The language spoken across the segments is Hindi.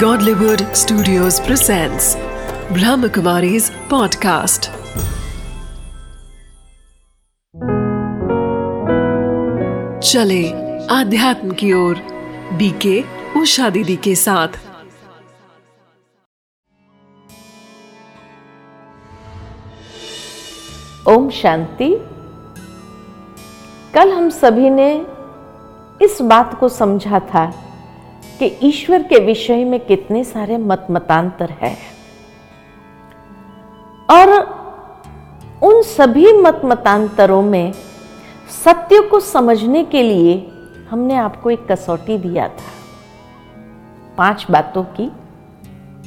Godlywood Studios presents Brahmakumari's podcast. चले आध्यात्म की ओर बीके उषा दीदी के साथ ओम शांति कल हम सभी ने इस बात को समझा था कि ईश्वर के विषय में कितने सारे मत मतांतर है। और उन सभी मत मतांतरों में सत्य को समझने के लिए हमने आपको एक कसौटी दिया था। पाँच बातों की।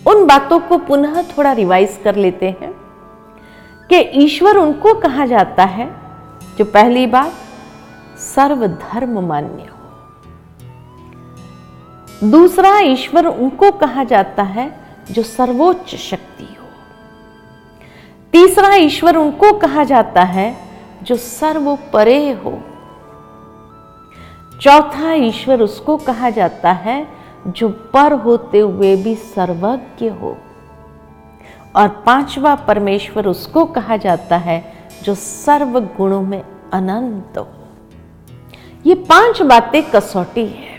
उन बातों को पुनः थोड़ा रिवाइज कर लेते हैं कि ईश्वर उनको कहा जाता है, जो पहली बात, सर्वधर्म मान्य हो। दूसरा ईश्वर उनको कहा जाता है जो सर्वोच्च शक्ति हो। तीसरा ईश्वर उनको कहा जाता है जो सर्व परे हो। चौथा ईश्वर उसको कहा जाता है जो पर होते हुए भी सर्वज्ञ हो। और पांचवा परमेश्वर उसको कहा जाता है जो सर्व गुणों में अनंत हो। ये पाँच बातें कसौटी है।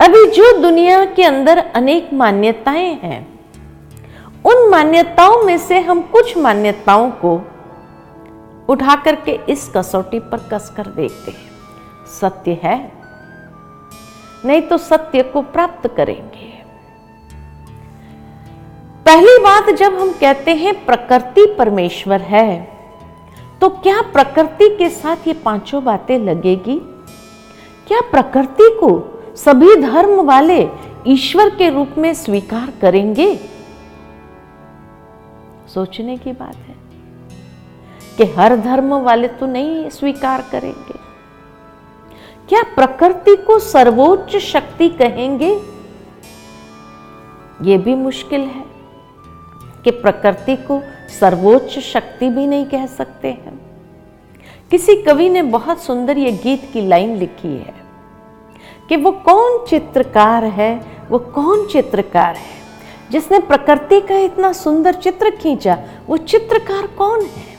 अभी जो दुनिया के अंदर अनेक मान्यताएँ हैं, उन मान्यताओं में से हम कुछ मान्यताओं को उठा करके इस कसौटी पर कसकर देखते हैं। सत्य है, नहीं तो सत्य को प्राप्त करेंगे। पहली बात, जब हम कहते हैं प्रकृति परमेश्वर है तो क्या प्रकृति के साथ ये पाँचों बातें लगेगी? क्या प्रकृति को सभी धर्म वाले ईश्वर के रूप में स्वीकार करेंगे? सोचने की बात है कि हर धर्म वाले तो नहीं स्वीकार करेंगे। क्या प्रकृति को सर्वोच्च शक्ति कहेंगे? यह भी मुश्किल है कि प्रकृति को सर्वोच्च शक्ति भी नहीं कह सकते हैं। किसी कवि ने बहुत सुंदर ये गीत की लाइन लिखी है। कि वो कौन चित्रकार है, वो कौन चित्रकार है? जिसने प्रकृति का इतना सुंदर चित्र खींचा, वो चित्रकार कौन है?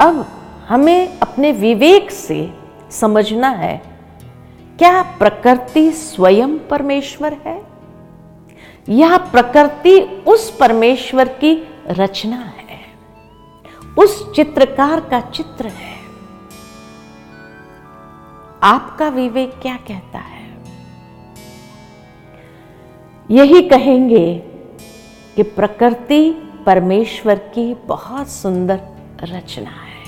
अब हमें अपने विवेक से समझना है, क्या प्रकृति स्वयं परमेश्वर है? या प्रकृति उस परमेश्वर की रचना है? उस चित्रकार का चित्र है? आपका विवेक क्या कहता है? यही कहेंगे कि प्रकृति परमेश्वर की बहुत सुंदर रचना है।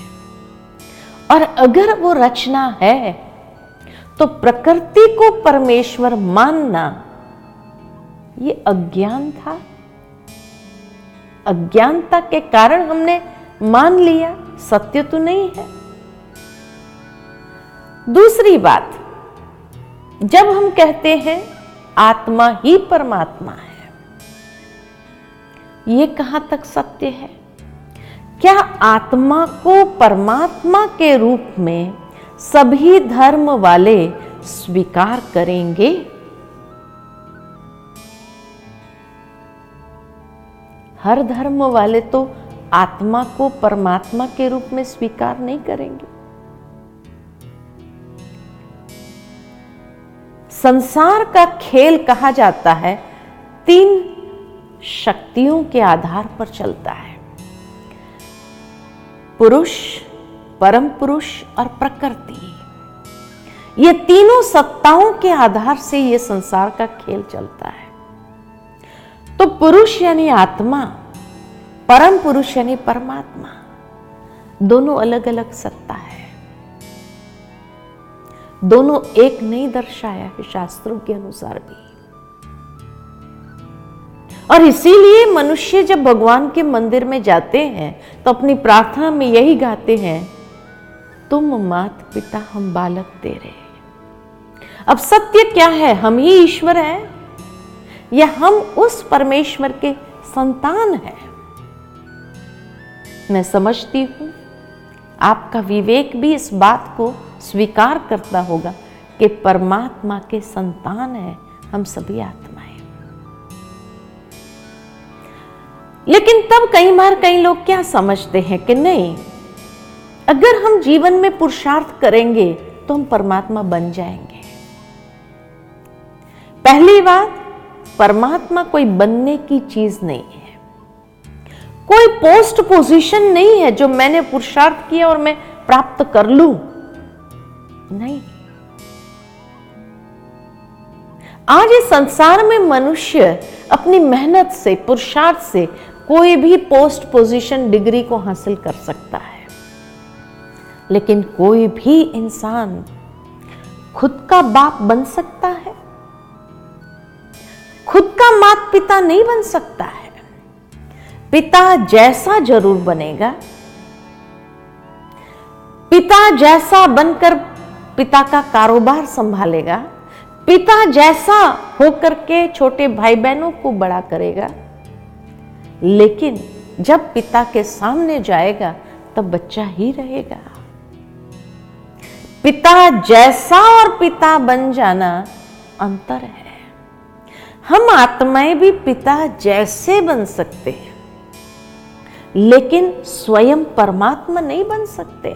और अगर वो रचना है तो प्रकृति को परमेश्वर मानना, ये अज्ञान था। अज्ञानता के कारण हमने मान लिया, सत्य तो नहीं है। दूसरी बात, जब हम कहते हैं आत्मा ही परमात्मा है, ये कहाँ तक सत्य है? क्या आत्मा को परमात्मा के रूप में सभी धर्म वाले स्वीकार करेंगे? हर धर्म वाले तो आत्मा को परमात्मा के रूप में स्वीकार नहीं करेंगे। संसार का खेल कहा जाता है, तीन शक्तियों के आधार पर चलता है। पुरुष परम पुरुष और प्रकृति। ये तीनों सत्ताओं के आधार से ये संसार का खेल चलता है। तो पुरुष यानी आत्मा परम पुरुष यानी परमात्मा, दोनों अलग अलग सत्ता है। दोनों एक नहीं दर्शाया है शास्त्रों के अनुसार भी। और इसीलिए मनुष्य जब भगवान के मंदिर में जाते हैं तो अपनी प्रार्थना में यही गाते हैं, तुम मात पिता, हम बालक तेरे अब सत्य क्या है? हम ही ईश्वर हैं, या हम उस परमेश्वर के संतान हैं? मैं समझती हूँ, आपका विवेक भी इस बात को स्वीकार करता होगा कि परमात्मा के संतान है, हम सभी आत्माएँ लेकिन तब कई बार कई लोग क्या समझते हैं कि नहीं, अगर हम जीवन में पुरुषार्थ करेंगे तो हम परमात्मा बन जाएँगे। पहली बात, परमात्मा कोई बनने की चीज़ नहीं है। कोई पोस्ट पोजीशन नहीं है जो मैंने पुरुषार्थ किया और मैं प्राप्त कर लू। नहीं। आज इस संसार में मनुष्य अपनी मेहनत से, पुरुषार्थ से कोई भी पोस्ट पोजीशन डिग्री को हासिल कर सकता है। लेकिन कोई भी इंसान खुद का बाप बन सकता है। खुद का माता पिता नहीं बन सकता है। पिता जैसा ज़रूर बनेगा। पिता जैसा बनकर पिता का कारोबार संभालेगा, पिता जैसा होकर के छोटे भाई बहनों को बड़ा करेगा। लेकिन जब पिता के सामने जाएगा, तब बच्चा ही रहेगा। पिता जैसा और पिता बन जाना अंतर है। हम आत्माएँ भी पिता जैसे बन सकते हैं, लेकिन स्वयं परमात्मा नहीं बन सकते।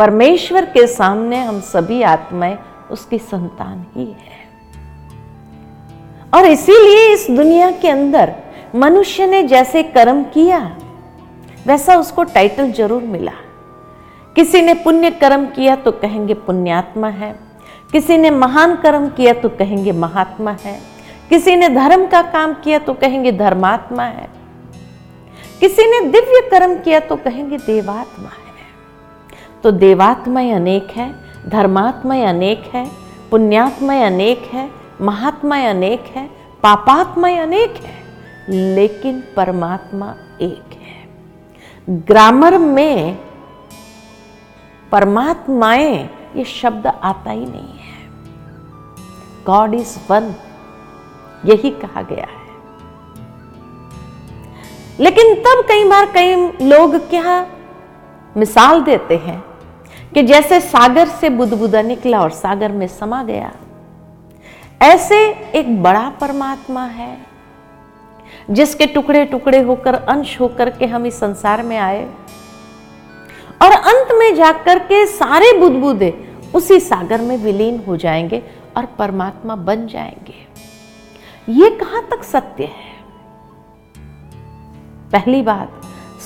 परमेश्वर के सामने हम सभी आत्माएँ उसकी संतान ही है। और इसीलिए इस दुनिया के अंदर मनुष्य ने जैसे कर्म किया, वैसा उसको टाइटल ज़रूर मिला। किसी ने पुण्य कर्म किया तो कहेंगे पुण्यात्मा है। किसी ने महान कर्म किया तो कहेंगे महात्मा है। किसी ने धर्म का काम किया तो कहेंगे धर्मात्मा है। किसी ने दिव्य कर्म किया तो कहेंगे देवात्मा है। तो देवात्मय अनेक है, धर्मात्मय अनेक है, पुण्यात्मय अनेक है महात्मा अनेक है, पापात्मय अनेक है, लेकिन परमात्मा एक है। ग्रामर में परमात्माएँ, ये शब्द आता ही नहीं है। गॉड इज़ वन यही कहा गया है। लेकिन तब कई बार कई लोग क्या मिसाल देते हैं कि जैसे सागर से बुदबुदा निकला और सागर में समा गया, ऐसे एक बड़ा परमात्मा है, जिसके टुकड़े टुकड़े होकर, अंश होकर के हम इस संसार में आए और अंत में जाकर के सारे बुदबुदे उसी सागर में विलीन हो जाएँगे और परमात्मा बन जाएँगे। ये कहाँ तक सत्य है? पहली बात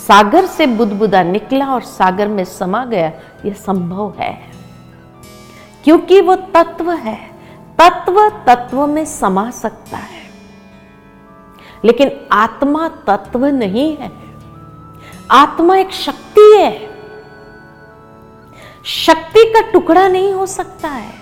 सागर से बुदबुदा निकला और सागर में समा गया, यह संभव है। क्योंकि वो तत्व है, तत्व तत्व में समा सकता है। लेकिन आत्मा तत्व नहीं है। आत्मा एक शक्ति है। शक्ति का टुकड़ा नहीं हो सकता है।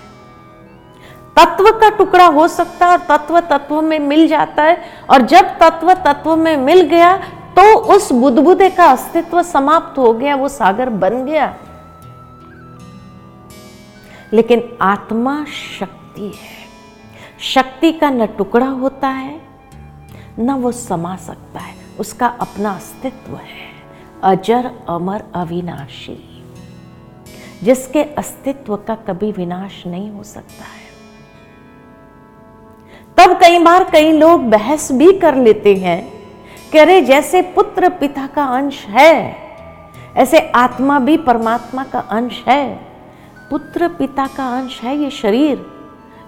तत्व का टुकड़ा हो सकता है और तत्व तत्व में मिल जाता है। और जब तत्व तत्व में मिल गया तो उस बुदबुदे का अस्तित्व समाप्त हो गया, वो सागर बन गया। लेकिन आत्मा शक्ति है। शक्ति का न टुकड़ा होता है, न वो समा सकता है। उसका अपना अस्तित्व है, अजर, अमर, अविनाशी। जिसके अस्तित्व का कभी विनाश नहीं हो सकता है। तब कई बार कई लोग बहस भी कर लेते हैं। कि अरे जैसे पुत्र पिता का अंश है, ऐसे आत्मा भी परमात्मा का अंश है। पुत्र पिता का अंश है ये शरीर,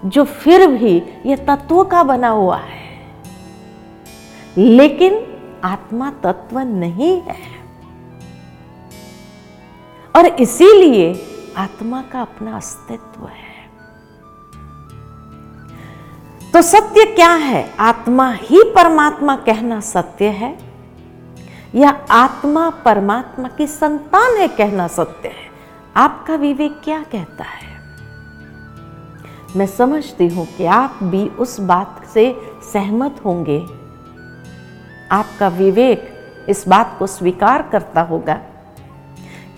जो फिर भी ये तत्व का बना हुआ है। लेकिन आत्मा तत्व नहीं है। और इसीलिए आत्मा का अपना अस्तित्व है। तो सत्य क्या है? आत्मा ही परमात्मा कहना सत्य है, या आत्मा परमात्मा की संतान है कहना सत्य है? आपका विवेक क्या कहता है? मैं समझती हूँ कि आप भी उस बात से सहमत होंगे। आपका विवेक इस बात को स्वीकार करता होगा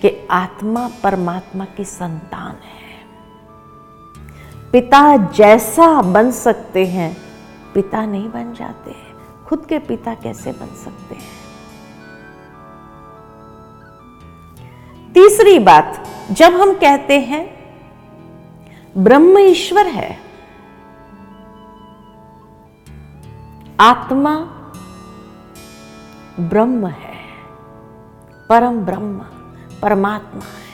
कि आत्मा परमात्मा की संतान है। पिता जैसा बन सकते हैं। पिता नहीं बन जाते हैं। खुद के पिता कैसे बन सकते हैं? तीसरी बात, जब हम कहते हैं, ब्रह्म ईश्वर है, आत्मा ब्रह्म है, परम ब्रह्म, परमात्मा है।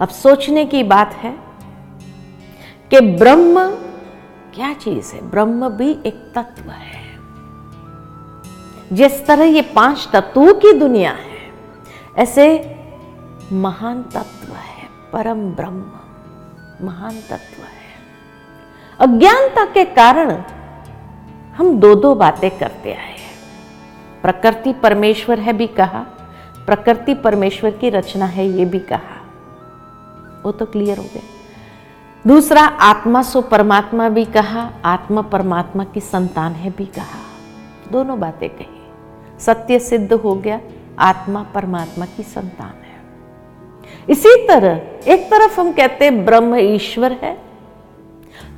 अब सोचने की बात है कि ब्रह्म, क्या चीज़ है? ब्रह्म भी एक तत्व है। जिस तरह ये पाँच तत्वों की दुनिया है, ऐसे महान तत्व है, परम ब्रह्म, महान तत्व है। अज्ञानता के कारण हम दो दो बातें करते आए हैं। प्रकृति परमेश्वर है भी कहा, प्रकृति परमेश्वर की रचना है ये भी कहा। वो तो क्लियर हो गया दूसरा, आत्मा सो परमात्मा भी कहा, आत्मा परमात्मा की संतान है भी कहा। दोनों बातें कही। सत्य सिद्ध हो गया, आत्मा परमात्मा की संतान है। इसी तरह, एक तरफ़ हम कहते हैं ब्रह्म ईश्वर है,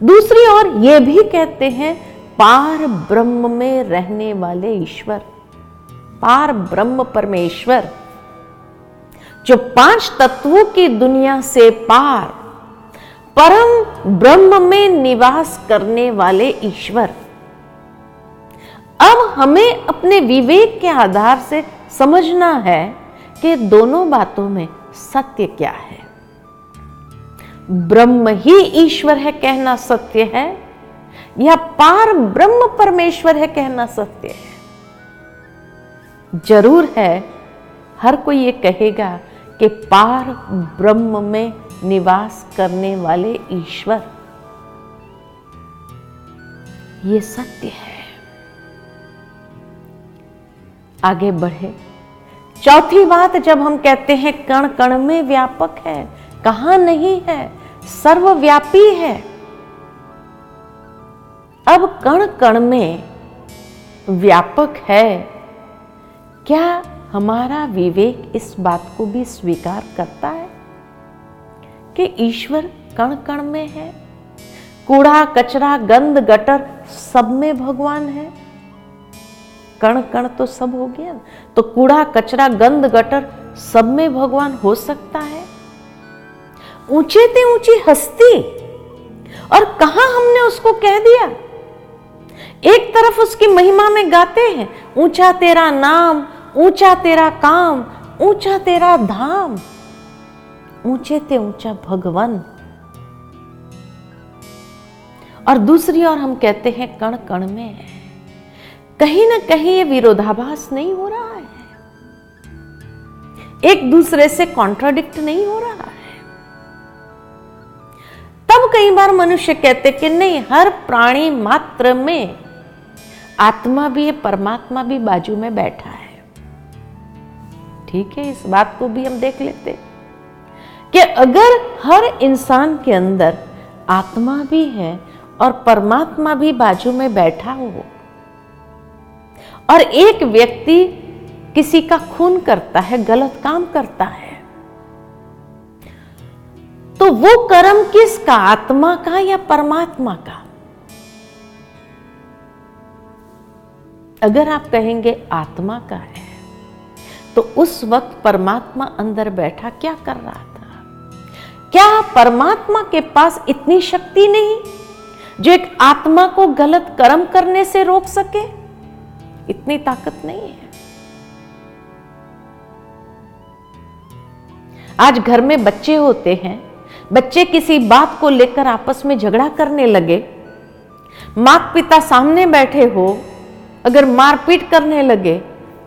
दूसरी ओर ये भी कहते हैं पार ब्रह्म में रहने वाले ईश्वर। पार ब्रह्म परमेश्वर, जो पाँच तत्वों की दुनिया से पार परम ब्रह्म में निवास करने वाले ईश्वर। अब हमें अपने विवेक के आधार से समझना है कि दोनों बातों में सत्य क्या है। ब्रह्म ही ईश्वर है कहना सत्य है, या पार ब्रह्म परमेश्वर है कहना सत्य है? ज़रूर है, हर कोई ये कहेगा कि पार ब्रह्म में निवास करने वाले ईश्वर। ये सत्य है। आगे बढ़े। चौथी बात जब हम कहते हैं कण कण में व्यापक है। कहा नहीं है? सर्वव्यापी है। अब कण कण में व्यापक है। क्या हमारा विवेक इस बात को भी स्वीकार करता है? कि ईश्वर कण कण में है। कूड़ा, कचरा गंद गटर सब में भगवान है। कण कण तो सब हो गया। तो कूड़ा, कचरा गंद गटर सब में भगवान हो सकता है। ऊँचे ते ऊँची हस्ती। और कहा हमने उसको कह दिया? एक तरफ़ उसकी महिमा में गाते हैं, ऊँचा तेरा नाम, ऊँचा तेरा काम, ऊँचा तेरा धाम। ऊँचे ते ऊँचा भगवान। और दूसरी ओर हम कहते हैं कण कण में कहीं ना कहीं ये विरोधाभास नहीं हो रहा है। एक दूसरे से कॉन्ट्राडिक्ट नहीं हो रहा है। तब कई बार मनुष्य कहते कि नहीं, हर प्राणी मात्र में आत्मा भी है, परमात्मा भी बाजू में बैठा है। ठीक है, इस बात को भी हम देख लेते कि अगर हर इंसान के अंदर आत्मा भी है और परमात्मा भी बाजू में बैठा हो, और एक व्यक्ति किसी का खून करता है, गलत काम करता है तो वो कर्म किसका? आत्मा का या परमात्मा का? अगर आप कहेंगे आत्मा का है तो उस वक्त परमात्मा अंदर बैठा क्या कर रहा था क्या परमात्मा के पास इतनी शक्ति नहीं जो एक आत्मा को गलत कर्म करने से रोक सके? इतनी ताकत नहीं है। आज घर में बच्चे होते हैं, बच्चे किसी बात को लेकर आपस में झगड़ा करने लगे। माता पिता सामने बैठे हो, अगर मारपीट करने लगे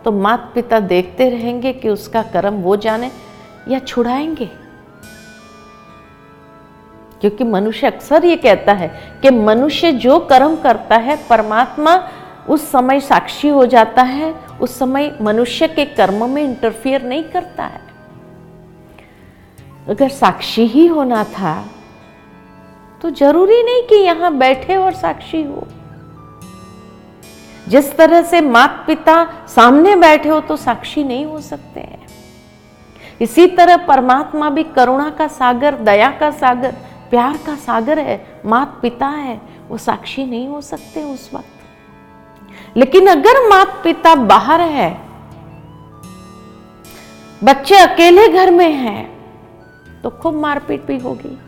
तो माता पिता देखते रहेंगे कि उसका कर्म वो जाने या छुड़ाएँगे। क्योंकि मनुष्य अक्सर ये कहता है कि मनुष्य जो कर्म करता है, परमात्मा उस समय साक्षी हो जाता है, उस समय मनुष्य के कर्म में इंटरफियर नहीं करता है। अगर साक्षी ही होना था तो ज़रूरी नहीं कि यहाँ बैठे और साक्षी हो। जिस तरह से माता पिता सामने बैठे हो तो साक्षी नहीं हो सकते हैं। इसी तरह परमात्मा भी करुणा का सागर, दया का सागर प्यार का सागर है मात पिता है, वो साक्षी नहीं हो सकते उस वक्त। लेकिन अगर मात पिता बाहर है, बच्चे अकेले घर में हैं तो खूब मारपीट भी होगी।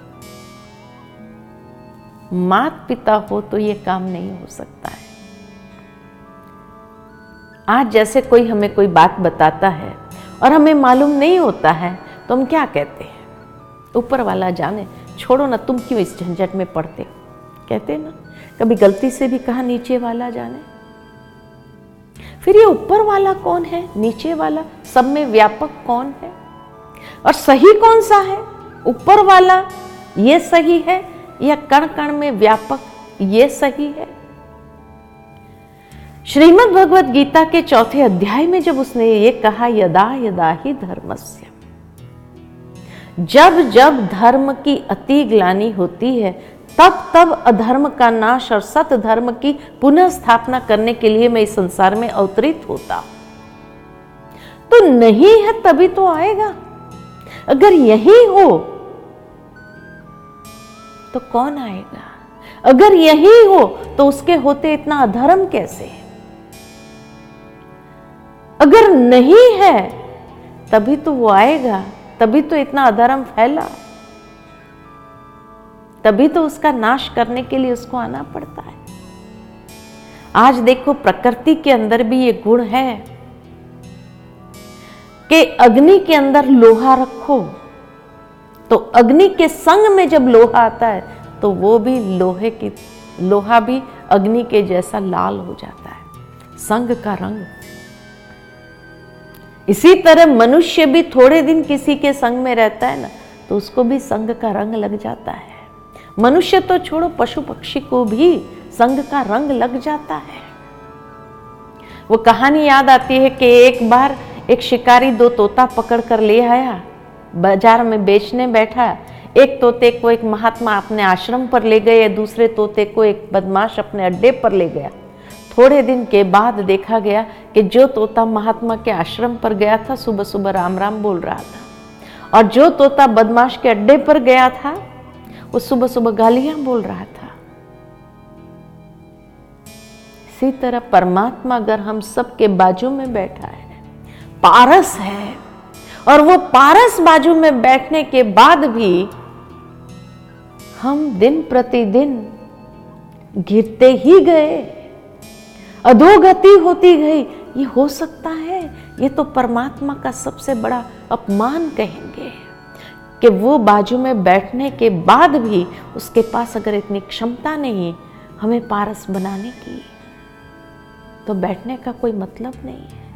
मात पिता हो तो ये काम नहीं हो सकता है। आज जैसे कोई हमें कोई बात बताता है और हमें मालूम नहीं होता है तो हम क्या कहते हैं? ऊपर वाला जाने छोड़ो ना, तुम क्यों इस झंझट में पड़ते? कहते ना, कभी गलती से भी कहा नीचे वाला जाने। फिर ये ऊपर वाला कौन है? नीचे वाला, सब में व्यापक कौन है? और सही कौन सा है? ऊपर वाला ये सही है, या कण कण में व्यापक ये सही है? श्रीमद् भगवत गीता के चौथे अध्याय में जब उसने ये कहा, यदा यदा ही धर्मस्य जब जब धर्म की अति ग्लानी होती है, तब तब अधर्म का नाश और सत धर्म की पुनः स्थापना करने के लिए मैं इस संसार में अवतरित होता तो नहीं है तभी तो आएगा। अगर यही हो तो कौन आएगा? अगर यही हो तो उसके होते इतना अधर्म कैसे? है अगर नहीं है, तभी तो वो आएगा। तभी तो इतना अधर्म फैला। तभी तो उसका नाश करने के लिए उसको आना पड़ता है। आज देखो प्रकृति के अंदर भी ये गुण है कि अग्नि के अंदर लोहा रखो तो अग्नि के संग में जब लोहा आता है तो वो भी लोहे की, लोहा भी अग्नि के जैसा लाल हो जाता है, संग का रंग। इसी तरह मनुष्य भी थोड़े दिन किसी के संग में रहता है ना तो उसको भी संग का रंग लग जाता है। मनुष्य तो छोड़ो पशु पक्षी को भी संग का रंग लग जाता है। वो कहानी याद आती है कि एक बार एक शिकारी दो तोता पकड़ कर ले आया, बाज़ार में बेचने बैठा। एक तोते को एक महात्मा अपने आश्रम पर ले गए, दूसरे तोते को एक बदमाश अपने अड्डे पर ले गया। थोड़े दिन के बाद देखा गया कि जो तोता महात्मा के आश्रम पर गया था, सुबह सुबह राम राम बोल रहा था। और जो तोता बदमाश के अड्डे पर गया था, वो सुबह सुबह गालियाँ बोल रहा था। इसी तरह परमात्मा अगर हम सबके बाजू में बैठा है, पारस है, और वो पारस बाजू में बैठने के बाद भी हम दिन प्रतिदिन गिरते ही गए। अधोगति होती गई। ये हो सकता है, ये तो परमात्मा का सबसे बड़ा अपमान कहेंगे। कि वो बाजू में बैठने के बाद भी उसके पास अगर इतनी क्षमता नहीं, हमें पारस बनाने की तो बैठने का कोई मतलब नहीं है।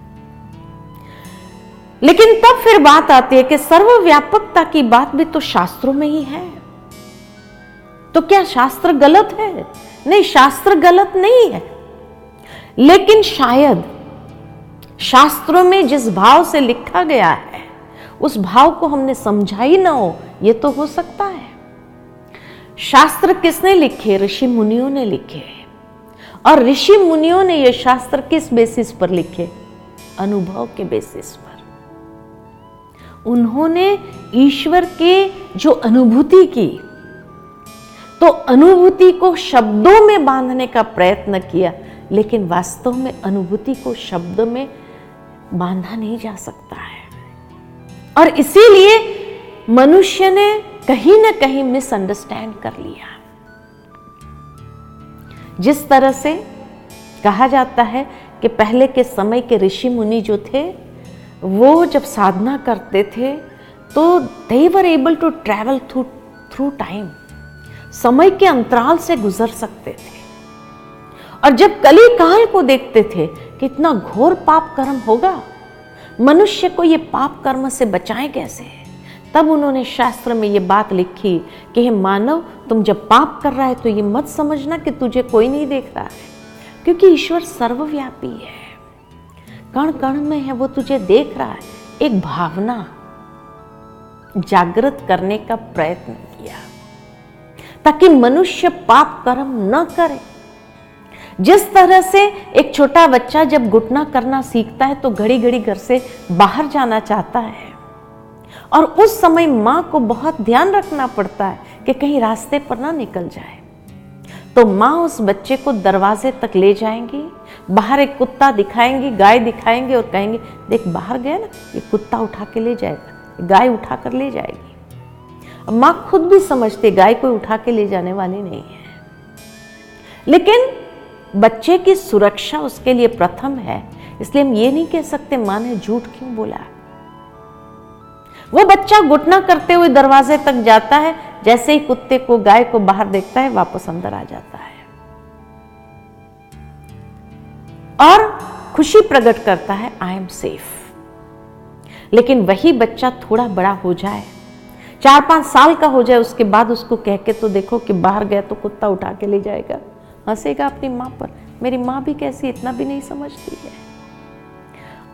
लेकिन तब फिर बात आती है कि सर्वव्यापकता की बात भी तो शास्त्रों में ही है। तो क्या शास्त्र गलत है? नहीं, शास्त्र गलत नहीं है। लेकिन शायद शास्त्रों में जिस भाव से लिखा गया है, उस भाव को हमने समझा ही ना हो यह तो हो सकता है। शास्त्र किसने लिखे? ऋषि मुनियों ने लिखे। और ऋषि मुनियों ने यह शास्त्र किस बेसिस पर लिखे? अनुभव के बेसिस पर। उन्होंने ईश्वर के जो अनुभूति की तो अनुभूति को शब्दों में बांधने का प्रयत्न किया। लेकिन वास्तव में अनुभूति को शब्द में बांधा नहीं जा सकता है। और इसीलिए मनुष्य ने कहीं ना कहीं मिसअंडरस्टैंड कर लिया। जिस तरह से कहा जाता है कि पहले के समय के ऋषि मुनि जो थे, वो जब साधना करते थे तो they were able to travel through through time समय के अंतराल से गुजर सकते थे। और जब कली काल को देखते थे कि इतना घोर पाप कर्म होगा, मनुष्य को ये पाप कर्म से बचाएँ कैसे? तब उन्होंने शास्त्र में ये बात लिखी कि, हे मानव, तुम जब पाप कर रहा है तो ये मत समझना कि तुझे कोई नहीं देख रहा है, क्योंकि ईश्वर सर्वव्यापी है। कण कण में है, वो तुझे देख रहा है। एक भावना जागृत करने का प्रयत्न किया, ताकि मनुष्य पाप कर्म न करे। जिस तरह से एक छोटा बच्चा जब घुटना करना सीखता है तो घड़ी घड़ी घर से बाहर जाना चाहता है। और उस समय माँ को बहुत ध्यान रखना पड़ता है कि कहीं रास्ते पर ना निकल जाए। तो माँ उस बच्चे को दरवाजे तक ले जाएँगी, बाहर एक कुत्ता दिखाएँगी, गाय दिखाएँगे और कहेंगे, देख, बाहर गया ना, ये कुत्ता उठा के ले जाएगा गाय उठा कर ले जाएगी। माँ खुद भी समझती गाय कोई उठा के ले जाने वाली नहीं है। लेकिन बच्चे की सुरक्षा उसके लिए प्रथम है। इसलिए हम ये नहीं कह सकते, माँ ने झूठ क्यों बोला? वो बच्चा घुटना करते हुए दरवाजे तक जाता है, जैसे ही कुत्ते को, गाय को बाहर देखता है, वापस अंदर आ जाता है। और खुशी प्रकट करता है आई एम सेफ़ लेकिन वही बच्चा थोड़ा बड़ा हो जाए, चार पाँच साल का हो जाए, उसके बाद उसको कह के तो देखो कि बाहर गया तो कुत्ता उठा के ले जाएगा। हंसेगा अपनी माँ पर। मेरी माँ भी कैसी, इतना भी नहीं समझती है।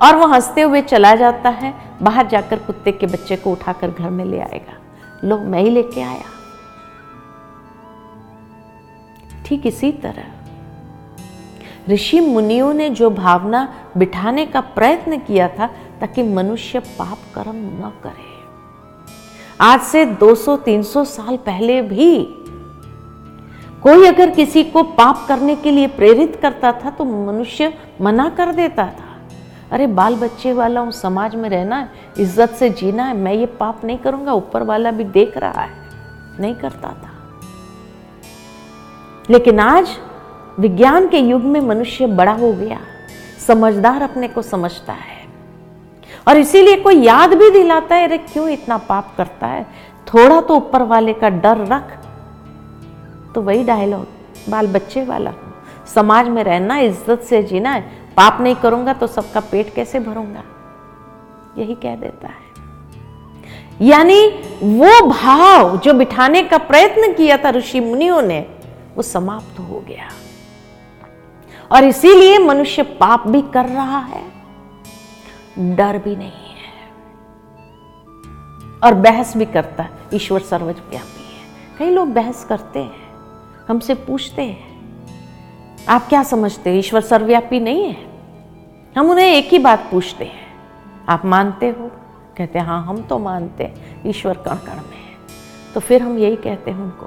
और वो हँसते हुए चला जाता है, बाहर जाकर कुत्ते के बच्चे को उठाकर घर में ले आएगा। लो, मैं ही लेके आया। ठीक इसी तरह। ऋषि मुनियों ने जो भावना बिठाने का प्रयत्न किया था, ताकि मनुष्य पाप कर्म न करे। आज से 200-300 साल पहले भी कोई अगर किसी को पाप करने के लिए प्रेरित करता था तो मनुष्य मना कर देता था। अरे बाल बच्चे वाला हूँ समाज में रहना है, इज़्ज़त से जीना है, मैं ये पाप नहीं करूँगा, ऊपर वाला भी देख रहा है। नहीं करता था। लेकिन आज विज्ञान के युग में मनुष्य बड़ा हो गया, समझदार अपने को समझता है। और इसीलिए कोई याद भी दिलाता है, अरे, क्यों इतना पाप करता है? थोड़ा तो ऊपर वाले का डर रख तो वही डायलॉग बाल बच्चे वाला। समाज में रहना, इज़्ज़त से जीना है। पाप नहीं करूँगा तो सबका पेट कैसे भरूँगा? यही कह देता है। यानी वो भाव जो बिठाने का प्रयत्न किया था ऋषि मुनियों ने, वो समाप्त हो गया। और इसीलिए मनुष्य पाप भी कर रहा है, डर भी नहीं है। और बहस भी करता है, ईश्वर सर्वव्यापी है। कई लोग बहस करते हैं। हमसे पूछते हैं। आप क्या समझते हैं? ईश्वर सर्वव्यापी नहीं है। हम उन्हें एक ही बात पूछते हैं। आप मानते हो? कहते हैं हाँ हम तो मानते हैं। ईश्वर कण कण में है। तो फिर हम यही कहते हैं उनको,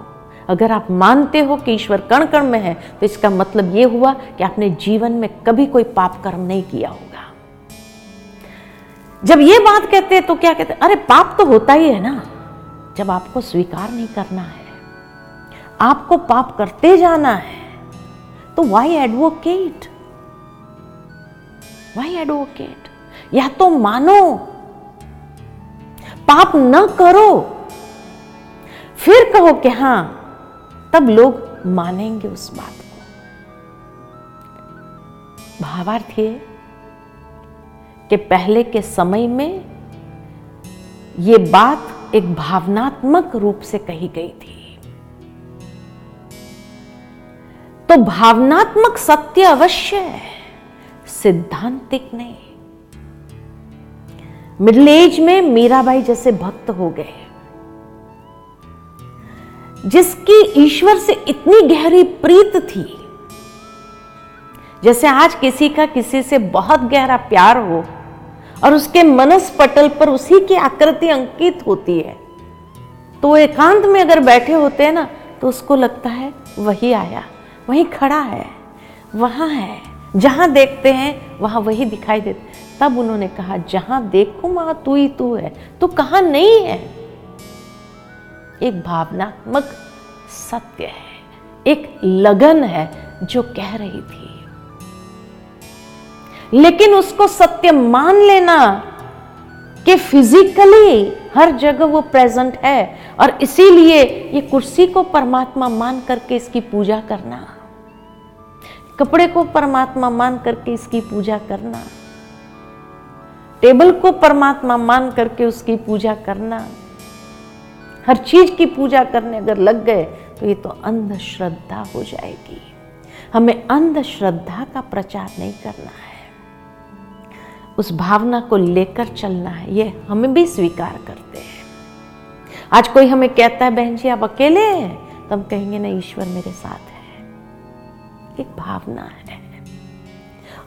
अगर आप मानते हो कि ईश्वर कण कण में है तो इसका मतलब ये हुआ कि आपने जीवन में कभी कोई पाप कर्म नहीं किया होगा। जब ये बात कहते हैं तो क्या कहते हैं? अरे, पाप तो होता ही है ना। जब आपको स्वीकार नहीं करना है आपको पाप करते जाना है तो वाई एडवोकेट वाई एडवोकेट या तो मानो, पाप न करो, फिर कहो कि हाँ, तब लोग मानेंगे उस बात को। भावार्थ ये कि पहले के समय में ये बात एक भावनात्मक रूप से कही गई थी। तो भावनात्मक सत्य अवश्य है। सिद्धांतिक नहीं। मिडिल एज में मीराबाई जैसे भक्त हो गए। जिसकी ईश्वर से इतनी गहरी प्रीत थी। जैसे आज किसी का किसी से बहुत गहरा प्यार हो और उसके मनस पटल पर उसी की आकृति अंकित होती है। तो एकांत में अगर बैठे होते हैं ना तो उसको लगता है वही आया। वही खड़ा है, वहाँ है। जहाँ देखते हैं, वहाँ वही दिखाई देते तब उन्होंने कहा, जहाँ देखो, वहाँ तू ही तू है। तो कहा नहीं है? एक भावनात्मक सत्य है, एक लगन है जो कह रही थी। लेकिन उसको सत्य मान लेना कि फिजिकली हर जगह वो प्रेजेंट है। और इसीलिए ये कुर्सी को परमात्मा मान करके इसकी पूजा करना। कपड़े को परमात्मा मान करके इसकी पूजा करना। टेबल को परमात्मा मान करके उसकी पूजा करना। हर चीज़ की पूजा करने अगर लग गए तो ये तो अंधश्रद्धा हो जाएगी। हमें अंधश्रद्धा का प्रचार नहीं करना है। उस भावना को लेकर चलना है। ये हमें भी स्वीकार करते हैं। आज कोई हमें कहता है, बहन जी, आप अकेले हैं? तो हम कहेंगे ना ईश्वर मेरे साथ है। एक भावना है।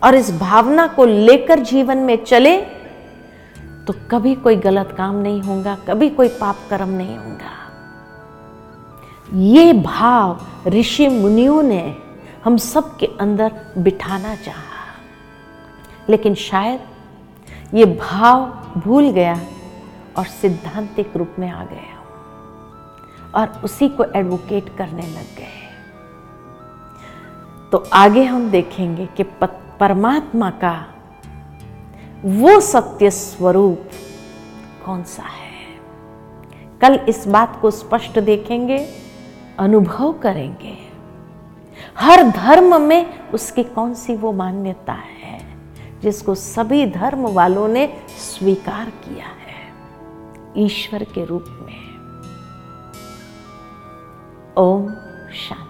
और इस भावना को लेकर जीवन में चले तो कभी कोई गलत काम नहीं होगा, कभी कोई पाप कर्म नहीं होगा। ये भाव ऋषि मुनियों ने हम सबके अंदर बिठाना चाहा। लेकिन शायद ये भाव भूल गया और सिद्धांतिक रूप में आ गया। और उसी को एडवोकेट करने लग गए। तो आगे हम देखेंगे कि परमात्मा का वो सत्य स्वरूप कौन सा है। कल इस बात को स्पष्ट देखेंगे, अनुभव करेंगे। हर धर्म में उसकी कौन सी वो मान्यता है? जिसको सभी धर्म वालों ने स्वीकार किया है। ईश्वर के रूप में। ओम शांति।